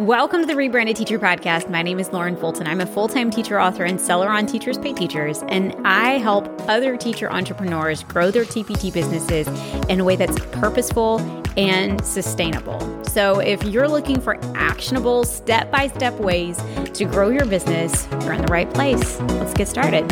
Welcome to the Rebranded Teacher Podcast. My name is Lauren Fulton. I'm a full time teacher, author, and seller on Teachers Pay Teachers, and I help other teacher entrepreneurs grow their TPT businesses in a way that's purposeful and sustainable. So, if you're looking for actionable, step by step ways to grow your business, you're in the right place. Let's get started.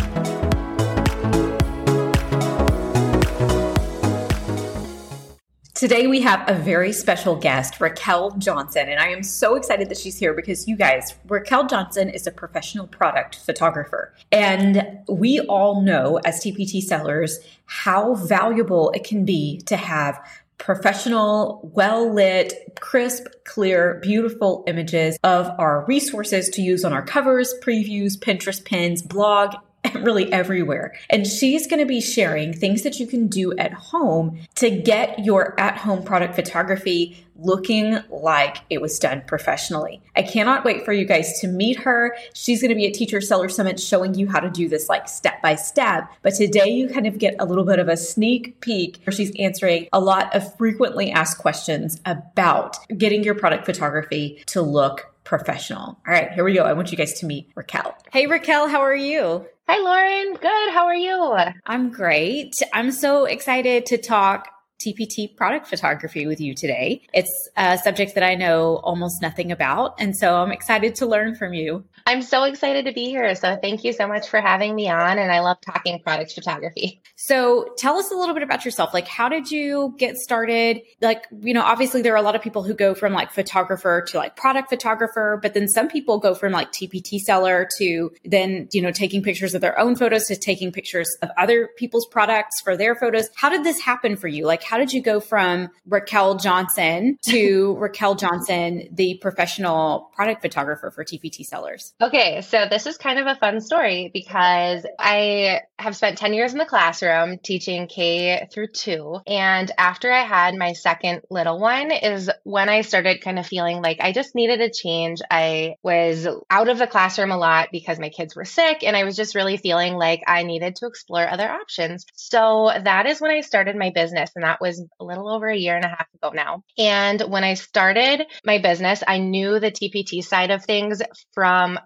Today, we have a very special guest, Rakel Johnson, and I am so excited that she's here because you guys, Rakel Johnson is a professional product photographer. And we all know as TPT sellers how valuable it can be to have professional, well lit, crisp, clear, beautiful images of our resources to use on our covers, previews, Pinterest pins, blog, really everywhere. And she's going to be sharing things that you can do at home to get your at home product photography looking like it was done professionally. I cannot wait for you guys to meet her. She's going to be at Teacher Seller Summit showing you how to do this like step by step. But today you kind of get a little bit of a sneak peek where she's answering a lot of frequently asked questions about getting your product photography to look professional. All right, here we go. I want you guys to meet Rakel. Hey, Rakel, how are you? Hi, Lauren. Good. How are you? I'm great. I'm so excited to talk TPT product photography with you today. It's a subject that I know almost nothing about. And so I'm excited to learn from you. I'm so excited to be here. So thank you so much for having me on. And I love talking product photography. So tell us a little bit about yourself. Like, how did you get started? Like, you know, obviously there are a lot of people who go from like photographer to like product photographer, but then some people go from like TPT seller to then, you know, taking pictures of their own photos to taking pictures of other people's products for their photos. How did this happen for you? Like, how did you go from Rakel Johnson to Rakel Johnson, the professional product photographer for TPT sellers? Okay, so this is kind of a fun story because I have spent 10 years in the classroom teaching K through 2 and after I had my second little one is when I started kind of feeling like I just needed a change. I was out of the classroom a lot because my kids were sick and I was just really feeling like I needed to explore other options. So that is when I started my business and that was a little over a year and a half ago now. And when I started my business, I knew the TPT side of things from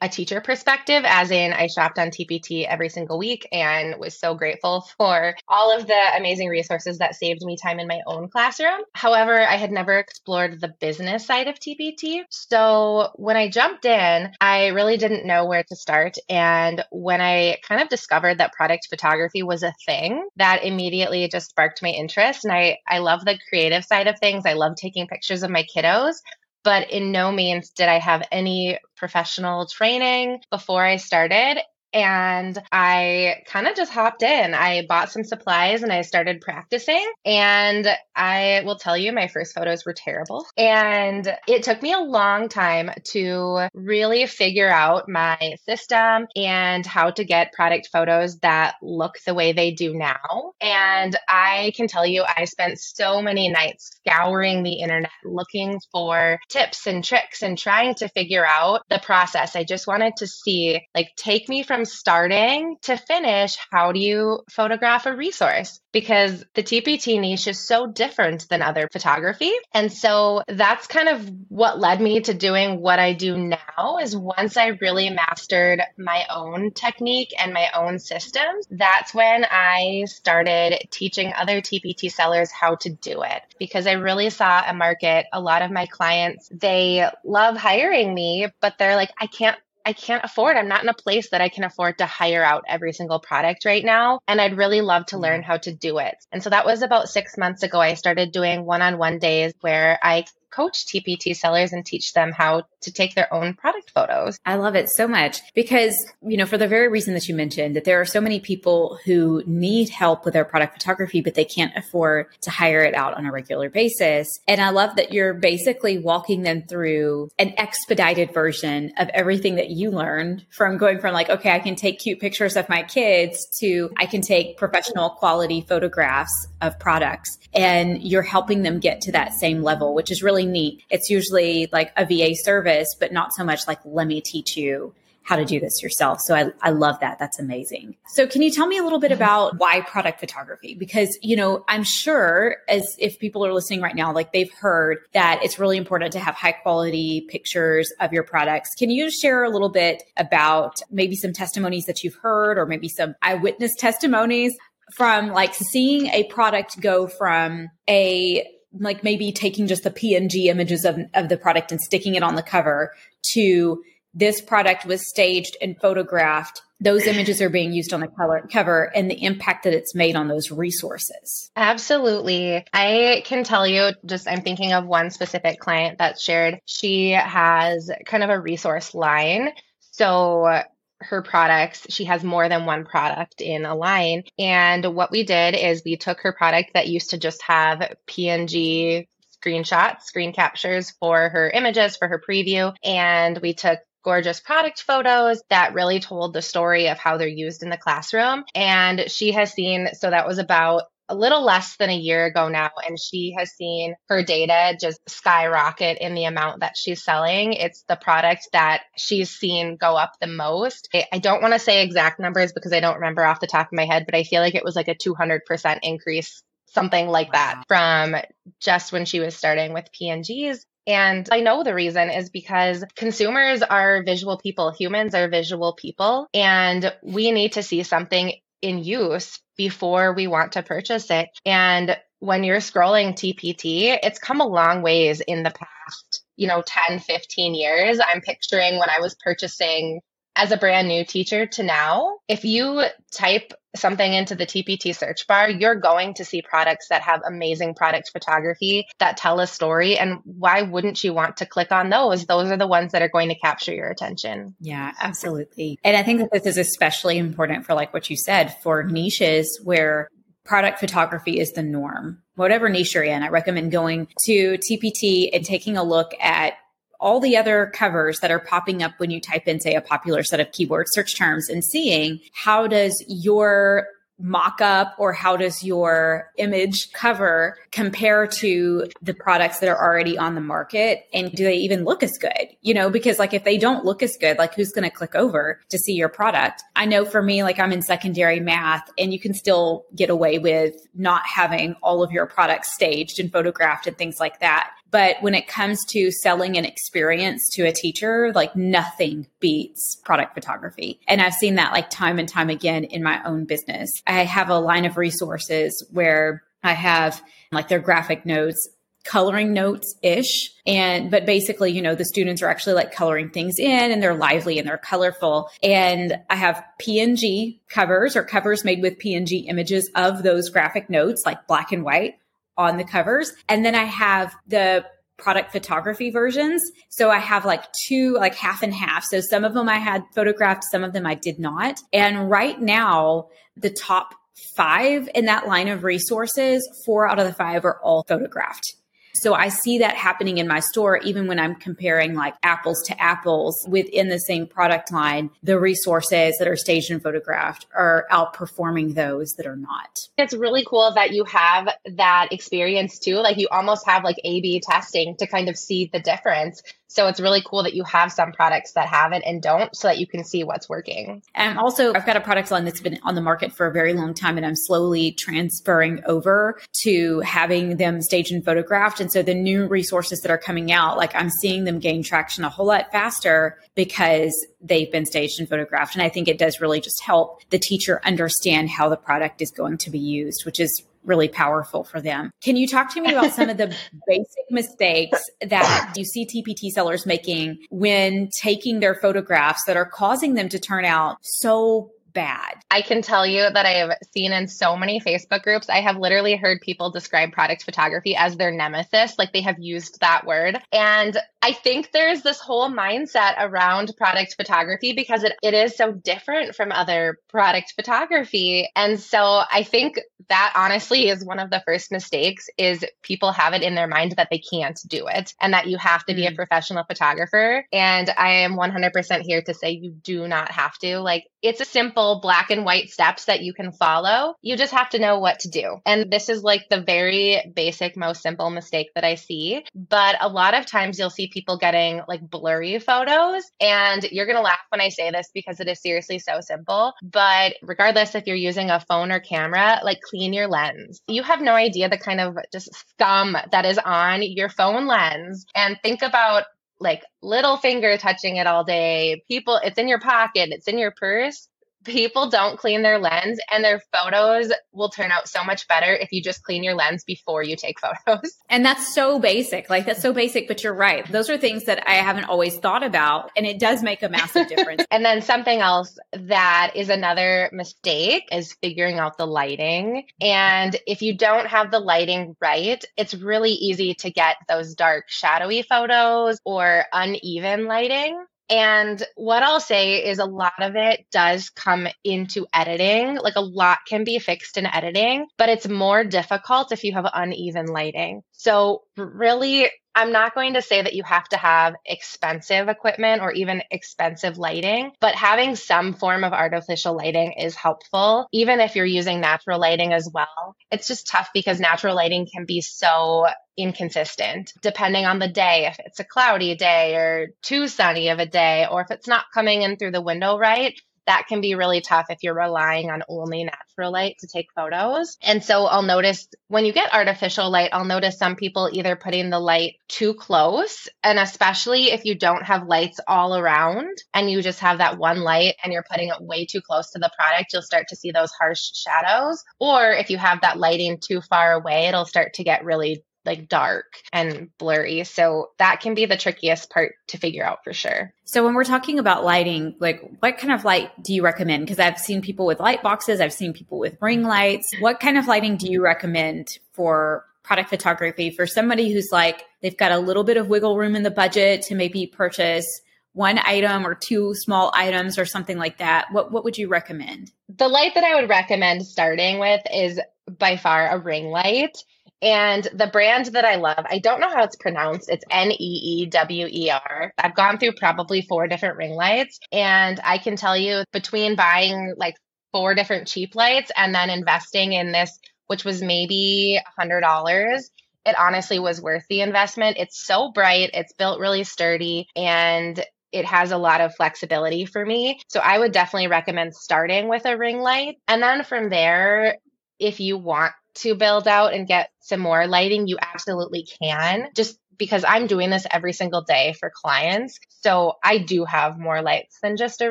a teacher perspective, as in I shopped on TPT every single week and was so grateful for all of the amazing resources that saved me time in my own classroom. However, I had never explored the business side of TPT. So when I jumped in, I really didn't know where to start. And when I kind of discovered that product photography was a thing, that immediately just sparked my interest. And I, I love the creative side of things. I love taking pictures of my kiddos but in no means did I have any professional training before I started. And I kind of just hopped in. I bought some supplies and I started practicing. And I will tell you, my first photos were terrible. And it took me a long time to really figure out my system and how to get product photos that look the way they do now. And I can tell you, I spent so many nights scouring the internet looking for tips and tricks and trying to figure out the process. I just wanted to see, like, take me from from starting to finish, how do you photograph a resource? Because the TPT niche is so different than other photography. And so that's kind of what led me to doing what I do now is once I really mastered my own technique and my own systems, that's when I started teaching other TPT sellers how to do it because I really saw a market. A lot of my clients, they love hiring me, but they're like, I can't I can't afford. I'm not in a place that I can afford to hire out every single product right now. And I'd really love to learn mm-hmm. how to do it. And so that was about six months ago. I started doing one on one days where I coach TPT sellers and teach them how to take their own product photos. I love it so much because, you know, for the very reason that you mentioned that there are so many people who need help with their product photography, but they can't afford to hire it out on a regular basis. And I love that you're basically walking them through an expedited version of everything that you learned from going from like, okay, I can take cute pictures of my kids to I can take professional quality photographs of products and you're helping them get to that same level, which is really neat. It's usually like a VA service, but not so much like, let me teach you how to do this yourself. So I, I love that. That's amazing. So can you tell me a little bit about why product photography? Because, you know, I'm sure as if people are listening right now, like they've heard that it's really important to have high quality pictures of your products. Can you share a little bit about maybe some testimonies that you've heard or maybe some eyewitness testimonies from like seeing a product go from a like maybe taking just the PNG images of, of the product and sticking it on the cover to this product was staged and photographed. Those images are being used on the color, cover and the impact that it's made on those resources. Absolutely. I can tell you, just I'm thinking of one specific client that shared. She has kind of a resource line. So her products. She has more than one product in a line. And what we did is we took her product that used to just have PNG screenshots, screen captures for her images, for her preview, and we took gorgeous product photos that really told the story of how they're used in the classroom. And she has seen, so that was about a little less than a year ago now, and she has seen her data just skyrocket in the amount that she's selling. It's the product that she's seen go up the most. I don't want to say exact numbers because I don't remember off the top of my head, but I feel like it was like a 200% increase, something like wow. that from just when she was starting with PNGs. And I know the reason is because consumers are visual people, humans are visual people, and we need to see something in use before we want to purchase it. And when you're scrolling TPT, it's come a long ways in the past, you know, 10, 15 years. I'm picturing when I was purchasing as a brand new teacher to now, if you type something into the TPT search bar, you're going to see products that have amazing product photography that tell a story. And why wouldn't you want to click on those? Those are the ones that are going to capture your attention. Yeah, absolutely. And I think that this is especially important for like what you said for niches where product photography is the norm. Whatever niche you're in, I recommend going to TPT and taking a look at all the other covers that are popping up when you type in, say, a popular set of keyword search terms and seeing how does your mock up or how does your image cover compare to the products that are already on the market? And do they even look as good? You know because like if they don't look as good like who's going to click over to see your product? I know for me like i'm in secondary math and you can still get away with not having all of your products staged and photographed and things like that but when it comes to selling an experience to a teacher, like nothing beats product photography. And I've seen that like time and time again in my own business. I have a line of resources where I have like their graphic notes coloring notes ish. And, but basically, you know, the students are actually like coloring things in and they're lively and they're colorful. And I have PNG covers or covers made with PNG images of those graphic notes, like black and white on the covers. And then I have the product photography versions. So I have like two, like half and half. So some of them I had photographed, some of them I did not. And right now, the top five in that line of resources, four out of the five are all photographed. So I see that happening in my store, even when I'm comparing like apples to apples within the same product line. The resources that are staged and photographed are outperforming those that are not. It's really cool that you have that experience too. Like you almost have like A B testing to kind of see the difference. So it's really cool that you have some products that have it and don't so that you can see what's working. And also, I've got a product line that's been on the market for a very long time and I'm slowly transferring over to having them staged and photographed. And so the new resources that are coming out, like I'm seeing them gain traction a whole lot faster because they've been staged and photographed. And I think it does really just help the teacher understand how the product is going to be used, which is really powerful for them. Can you talk to me about some of the basic mistakes that you see TPT sellers making when taking their photographs that are causing them to turn out so bad. I can tell you that I have seen in so many Facebook groups, I have literally heard people describe product photography as their nemesis, like they have used that word. And I think there's this whole mindset around product photography because it, it is so different from other product photography. And so I think that honestly is one of the first mistakes is people have it in their mind that they can't do it and that you have to be a mm. professional photographer. And I am 100% here to say you do not have to. Like it's a simple simple black and white steps that you can follow. You just have to know what to do. And this is like the very basic, most simple mistake that I see. But a lot of times you'll see people getting like blurry photos. And you're going to laugh when I say this because it is seriously so simple. But regardless if you're using a phone or camera, like clean your lens. You have no idea the kind of just scum that is on your phone lens. And think about like little finger touching it all day. People, it's in your pocket, it's in your purse people don't clean their lens and their photos will turn out so much better if you just clean your lens before you take photos. And that's so basic. Like that's so basic, but you're right. Those are things that I haven't always thought about and it does make a massive difference. and then something else that is another mistake is figuring out the lighting. And if you don't have the lighting right, it's really easy to get those dark shadowy photos or uneven lighting. And what I'll say is a lot of it does come into editing. Like a lot can be fixed in editing, but it's more difficult if you have uneven lighting. So really I'm not going to say that you have to have expensive equipment or even expensive lighting, but having some form of artificial lighting is helpful, even if you're using natural lighting as well. It's just tough because natural lighting can be so inconsistent depending on the day. If it's a cloudy day or too sunny of a day, or if it's not coming in through the window right, that can be really tough if you're relying on only natural light to take photos. And so I'll notice when you get artificial light, I'll notice some people either putting the light too close, and especially if you don't have lights all around and you just have that one light and you're putting it way too close to the product, you'll start to see those harsh shadows. Or if you have that lighting too far away, it'll start to get really like dark and blurry. So that can be the trickiest part to figure out for sure. So when we're talking about lighting, like what kind of light do you recommend? Because I've seen people with light boxes, I've seen people with ring lights. What kind of lighting do you recommend for product photography for somebody who's like they've got a little bit of wiggle room in the budget to maybe purchase one item or two small items or something like that? What what would you recommend? The light that I would recommend starting with is by far a ring light. And the brand that I love, I don't know how it's pronounced. It's N E E W E R. I've gone through probably four different ring lights. And I can tell you between buying like four different cheap lights and then investing in this, which was maybe a $100, it honestly was worth the investment. It's so bright, it's built really sturdy, and it has a lot of flexibility for me. So I would definitely recommend starting with a ring light. And then from there, if you want to build out and get some more lighting, you absolutely can. Just because I'm doing this every single day for clients. So I do have more lights than just a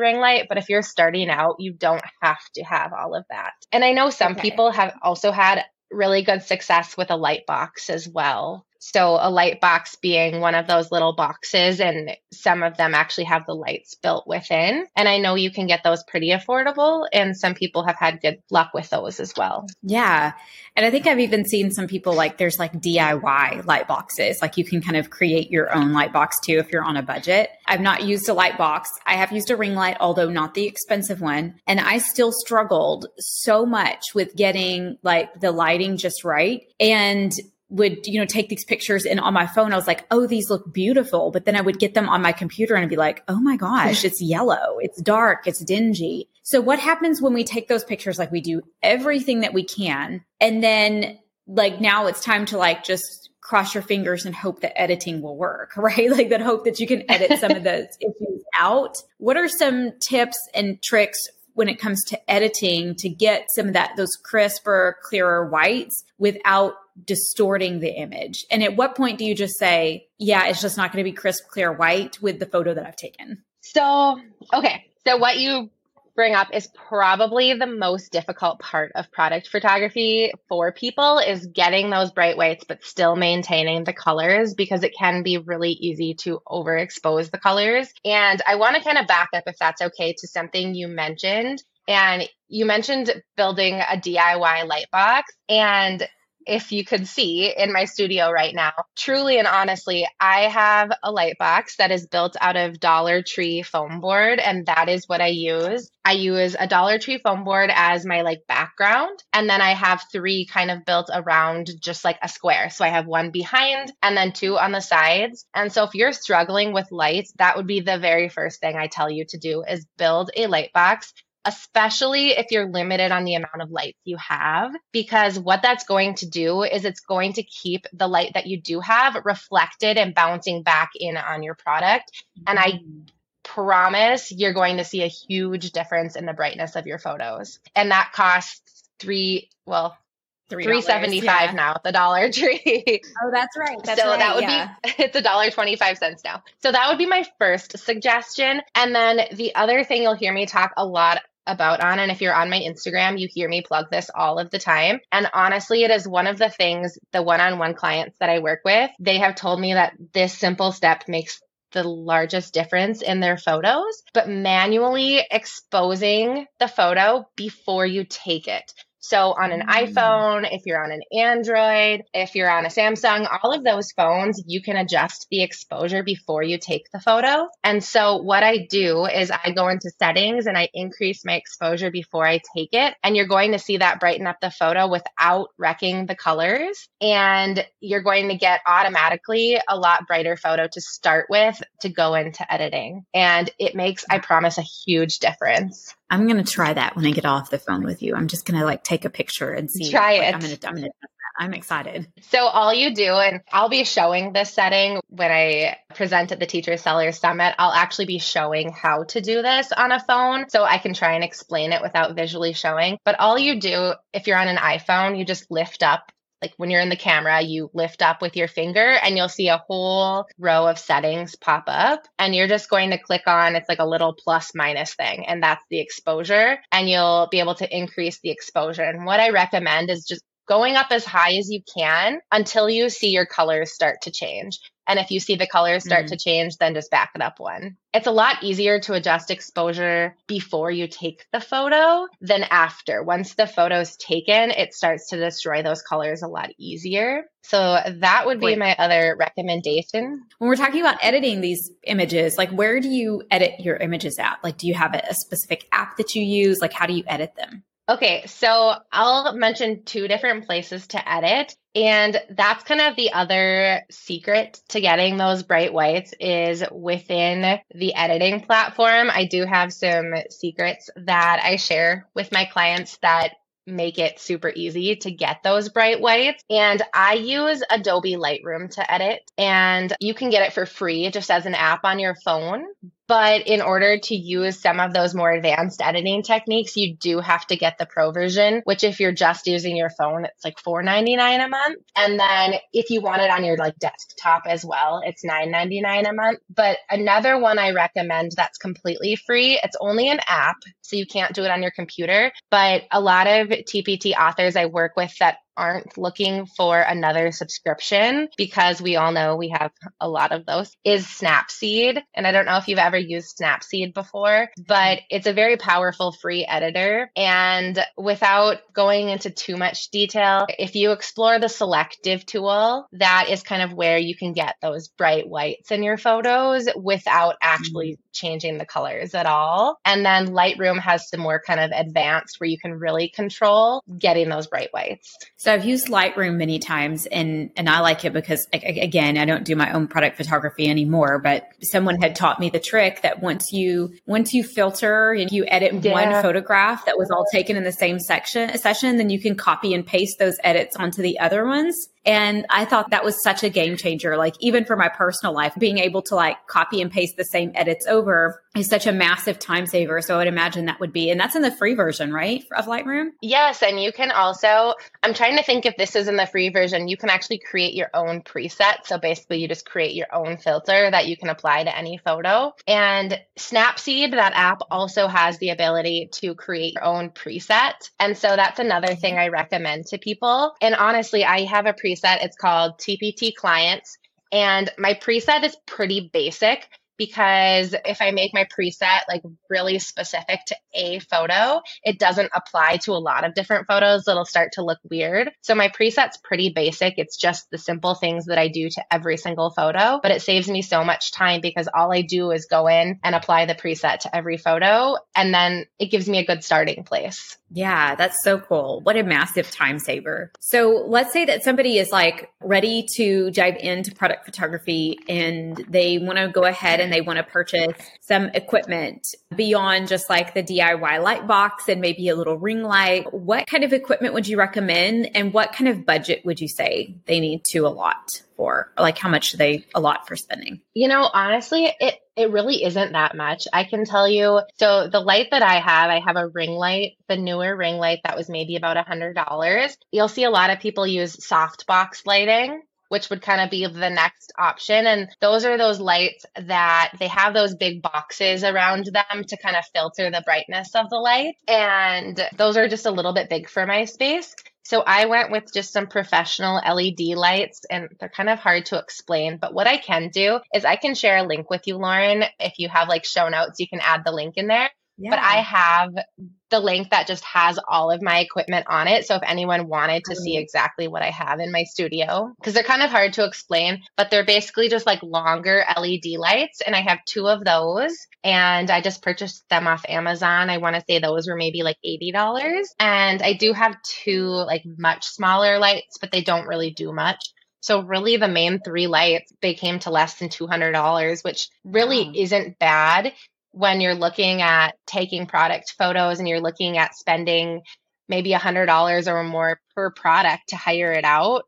ring light. But if you're starting out, you don't have to have all of that. And I know some okay. people have also had really good success with a light box as well. So a light box being one of those little boxes and some of them actually have the lights built within. And I know you can get those pretty affordable and some people have had good luck with those as well. Yeah. And I think I've even seen some people like there's like DIY light boxes. Like you can kind of create your own light box too if you're on a budget. I've not used a light box. I have used a ring light, although not the expensive one. And I still struggled so much with getting like the lighting just right. And would you know take these pictures and on my phone. I was like oh these look beautiful. But then i would get them on my computer and I'd be like oh my gosh it's yellow. It's dark. It's dingy. So what happens when we take those pictures? Like we do everything that we can. And then like now it's time to like just cross your fingers and hope that editing will work right? Like that hope that you can edit some of those issues out. What are some tips and tricks when it comes to editing to get some of that those crisper clearer whites without distorting the image? And at what point do you just say, yeah, it's just not going to be crisp, clear white with the photo that I've taken? So, okay. So, what you bring up is probably the most difficult part of product photography for people is getting those bright whites but still maintaining the colors because it can be really easy to overexpose the colors. And I want to kind of back up if that's okay to something you mentioned and you mentioned building a DIY light box and if you could see in my studio right now. Truly and honestly, I have a light box that is built out of Dollar Tree foam board, and that is what I use. I use a Dollar Tree foam board as my like background, and then I have three kind of built around just like a square. So I have one behind and then two on the sides. And so if you're struggling with lights, that would be the very first thing I tell you to do is build a light box especially if you're limited on the amount of lights you have, because what that's going to do is it's going to keep the light that you do have reflected and bouncing back in on your product. And I promise you're going to see a huge difference in the brightness of your photos. And that costs three, well, Three seventy five yeah. now at the Dollar Tree. Oh, that's right. That's so right, that would yeah. be it's a dollar twenty five cents now. So that would be my first suggestion. And then the other thing you'll hear me talk a lot about on and if you're on my Instagram, you hear me plug this all of the time. And honestly, it is one of the things the one-on-one clients that I work with, they have told me that this simple step makes the largest difference in their photos, but manually exposing the photo before you take it. So on an mm. iPhone, if you're on an Android, if you're on a Samsung, all of those phones, you can adjust the exposure before you take the photo. And so what I do is I go into settings and I increase my exposure before I take it. And you're going to see that brighten up the photo without wrecking the colors. And you're going to get automatically a lot brighter photo to start with to go into editing. And it makes, I promise, a huge difference. I'm gonna try that when I get off the phone with you. I'm just gonna like take a picture and see. Try like, it. I'm gonna. I'm gonna. I'm excited. So all you do, and I'll be showing this setting when I present at the Teacher Seller Summit. I'll actually be showing how to do this on a phone, so I can try and explain it without visually showing. But all you do, if you're on an iPhone, you just lift up like when you're in the camera, you lift up with your finger and you'll see a whole row of settings pop up. And you're just going to click on it's like a little plus minus thing, and that's the exposure. And you'll be able to increase the exposure. And what I recommend is just going up as high as you can until you see your colors start to change. And if you see the colors start mm-hmm. to change, then just back it up one. It's a lot easier to adjust exposure before you take the photo than after. Once the photo's taken, it starts to destroy those colors a lot easier. So that would be Wait. my other recommendation. When we're talking about editing these images, like where do you edit your images at? Like, do you have a specific app that you use? Like, how do you edit them? Okay, so I'll mention two different places to edit. And that's kind of the other secret to getting those bright whites is within the editing platform. I do have some secrets that I share with my clients that make it super easy to get those bright whites. And I use Adobe Lightroom to edit, and you can get it for free just as an app on your phone. But in order to use some of those more advanced editing techniques, you do have to get the pro version, which if you're just using your phone, it's like $4.99 a month. And then if you want it on your like desktop as well, it's $9.99 a month. But another one I recommend that's completely free, it's only an app, so you can't do it on your computer. But a lot of TPT authors I work with that aren't looking for another subscription because we all know we have a lot of those is Snapseed. And I don't know if you've ever used Snapseed before, but it's a very powerful free editor. And without going into too much detail, if you explore the selective tool, that is kind of where you can get those bright whites in your photos without actually mm-hmm. changing the colors at all. And then Lightroom has some more kind of advanced where you can really control getting those bright whites. So I've used Lightroom many times and and I like it because again, I don't do my own product photography anymore, but someone had taught me the trick that once you once you filter and you edit yeah. one photograph that was all taken in the same section session, then you can copy and paste those edits onto the other ones. And I thought that was such a game changer. Like even for my personal life, being able to like copy and paste the same edits over is such a massive time saver. So I would imagine that would be, and that's in the free version, right? Of Lightroom? Yes. And you can also, I'm trying to think if this is in the free version, you can actually create your own preset. So basically you just create your own filter that you can apply to any photo. And Snapseed, that app also has the ability to create your own preset. And so that's another thing I recommend to people. And honestly, I have a preset preset. It's called TPT Clients. And my preset is pretty basic because if I make my preset like really specific to a photo, it doesn't apply to a lot of different photos. It'll start to look weird. So my preset's pretty basic. It's just the simple things that I do to every single photo, but it saves me so much time because all I do is go in and apply the preset to every photo. And then it gives me a good starting place. Yeah, that's so cool. What a massive time saver. So let's say that somebody is like ready to dive into product photography and they want to go ahead and and they want to purchase some equipment beyond just like the DIY light box and maybe a little ring light, what kind of equipment would you recommend and what kind of budget would you say they need to allot for? Like how much do they allot for spending? You know, honestly, it it really isn't that much. I can tell you. So the light that I have, I have a ring light, the Neewer ring light that was maybe about a hundred dollars. You'll see a lot of people use softbox lighting which would kind of be the next option. And those are those lights that they have those big boxes around them to kind of filter the brightness of the light. And those are just a little bit big for my space. So I went with just some professional LED lights and they're kind of hard to explain. But what I can do is I can share a link with you, Lauren. If you have like show notes, you can add the link in there. Yeah. But I have the link that just has all of my equipment on it. So if anyone wanted to see exactly what I have in my studio, because they're kind of hard to explain, but they're basically just like longer LED lights. And I have two of those and I just purchased them off Amazon. I want to say those were maybe like $80. And I do have two like much smaller lights, but they don't really do much. So really the main three lights, they came to less than $200, which really wow. isn't bad when you're looking at taking product photos and you're looking at spending maybe a hundred dollars or more per product to hire it out,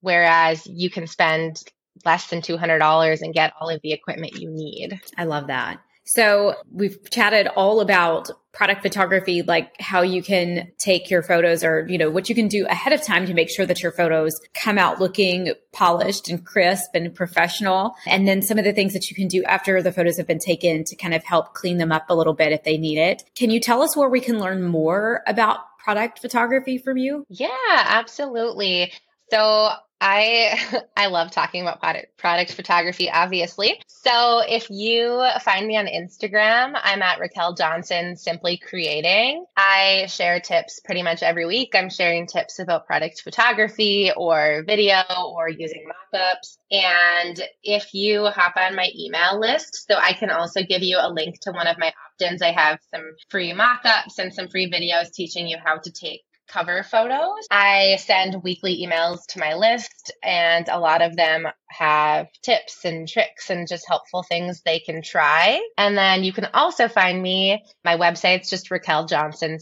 whereas you can spend less than $200 and get all of the equipment you need. I love that. So we've chatted all about product photography, like how you can take your photos or, you know, what you can do ahead of time to make sure that your photos come out looking polished and crisp and professional. And then some of the things that you can do after the photos have been taken to kind of help clean them up a little bit if they need it. Can you tell us where we can learn more about product photography from you? Yeah, absolutely. So I I love talking about product product photography, obviously. So if you find me on Instagram, I'm at Rakel Johnson Simply Creating. I share tips pretty much every week. I'm sharing tips about product photography or video or using mockups. And if you hop on my email list, so I can also give you a link to one of my opt-ins. I have some free mockups and some free videos teaching you how to take cover photos. I send weekly emails to my list, and a lot of them have tips and tricks and just helpful things they can try. And then you can also find me. My website's just Rakel Johnson.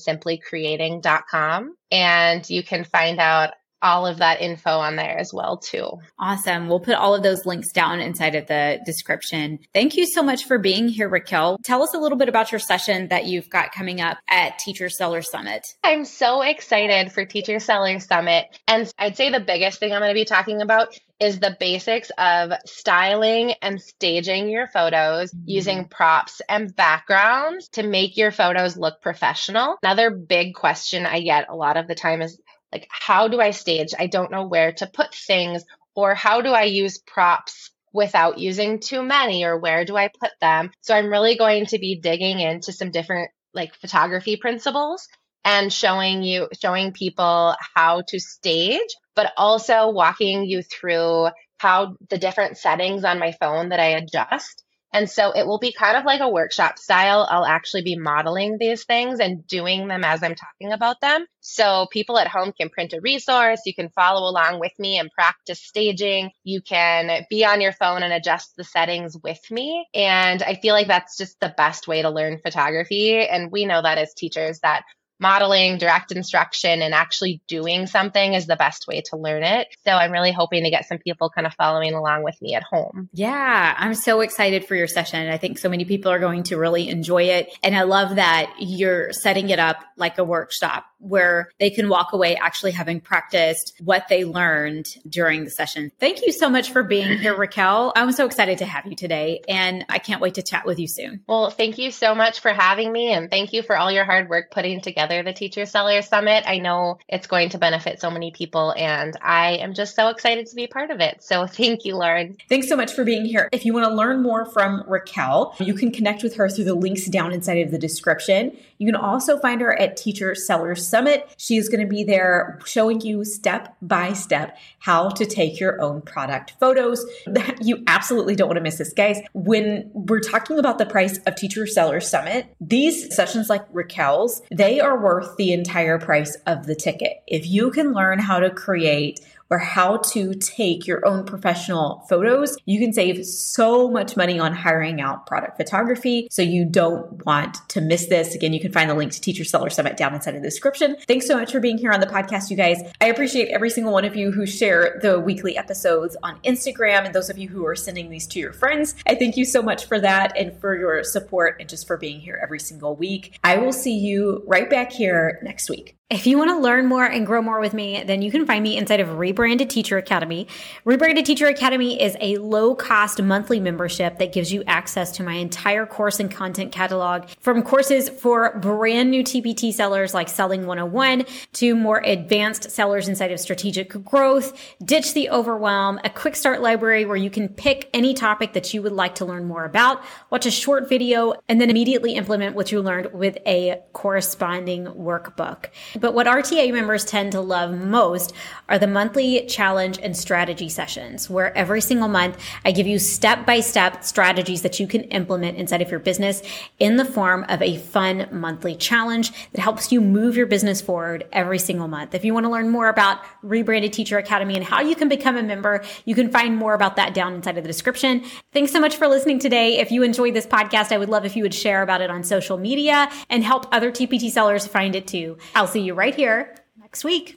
And you can find out all of that info on there as well too. Awesome. We'll put all of those links down inside of the description. Thank you so much for being here, Rakel. Tell us a little bit about your session that you've got coming up at Teacher Seller Summit. I'm so excited for Teacher Seller Summit. And I'd say the biggest thing I'm going to be talking about is the basics of styling and staging your photos mm-hmm. using props and backgrounds to make your photos look professional. Another big question I get a lot of the time is like, how do I stage? I don't know where to put things, or how do I use props without using too many, or where do I put them? So I'm really going to be digging into some different like photography principles and showing you, showing people how to stage, but also walking you through how the different settings on my phone that I adjust and so it will be kind of like a workshop style. I'll actually be modeling these things and doing them as I'm talking about them. So people at home can print a resource. You can follow along with me and practice staging. You can be on your phone and adjust the settings with me. And I feel like that's just the best way to learn photography. And we know that as teachers that modeling, direct instruction, and actually doing something is the best way to learn it. So I'm really hoping to get some people kind of following along with me at home. Yeah, I'm so excited for your session. I think so many people are going to really enjoy it. And I love that you're setting it up like a workshop where they can walk away actually having practiced what they learned during the session. Thank you so much for being here, Rakel. I'm so excited to have you today, and I can't wait to chat with you soon. Well, thank you so much for having me, and thank you for all your hard work putting together the Teacher Seller Summit. I know it's going to benefit so many people, and I am just so excited to be part of it. So thank you, Lauren. Thanks so much for being here. If you want to learn more from Rakel, you can connect with her through the links down inside of the description. You can also find her at Teacher Seller Summit. She is going to be there showing you step by step how to take your own product photos. You absolutely don't want to miss this, guys. When we're talking about the price of Teacher Seller Summit, these sessions like Rakel's, they are worth the entire price of the ticket. If you can learn how to create or how to take your own professional photos, you can save so much money on hiring out product photography. So you don't want to miss this. Again, you can find the link to Teacher Seller Summit down inside of the description. Thanks so much for being here on the podcast, you guys. I appreciate every single one of you who share the weekly episodes on Instagram and those of you who are sending these to your friends. I thank you so much for that and for your support and just for being here every single week. I will see you right back here next week. If you want to learn more and grow more with me, then you can find me inside of Rebranded Teacher Academy. Rebranded Teacher Academy is a low cost monthly membership that gives you access to my entire course and content catalog from courses for brand new TPT sellers like Selling 101 to more advanced sellers inside of strategic growth, ditch the overwhelm, a quick start library where you can pick any topic that you would like to learn more about, watch a short video, and then immediately implement what you learned with a corresponding workbook. But what RTA members tend to love most are the monthly challenge and strategy sessions, where every single month I give you step by step strategies that you can implement inside of your business in the form of a fun monthly challenge that helps you move your business forward every single month. If you want to learn more about Rebranded Teacher Academy and how you can become a member, you can find more about that down inside of the description. Thanks so much for listening today. If you enjoyed this podcast, I would love if you would share about it on social media and help other TPT sellers find it too. I'll see you right here next week.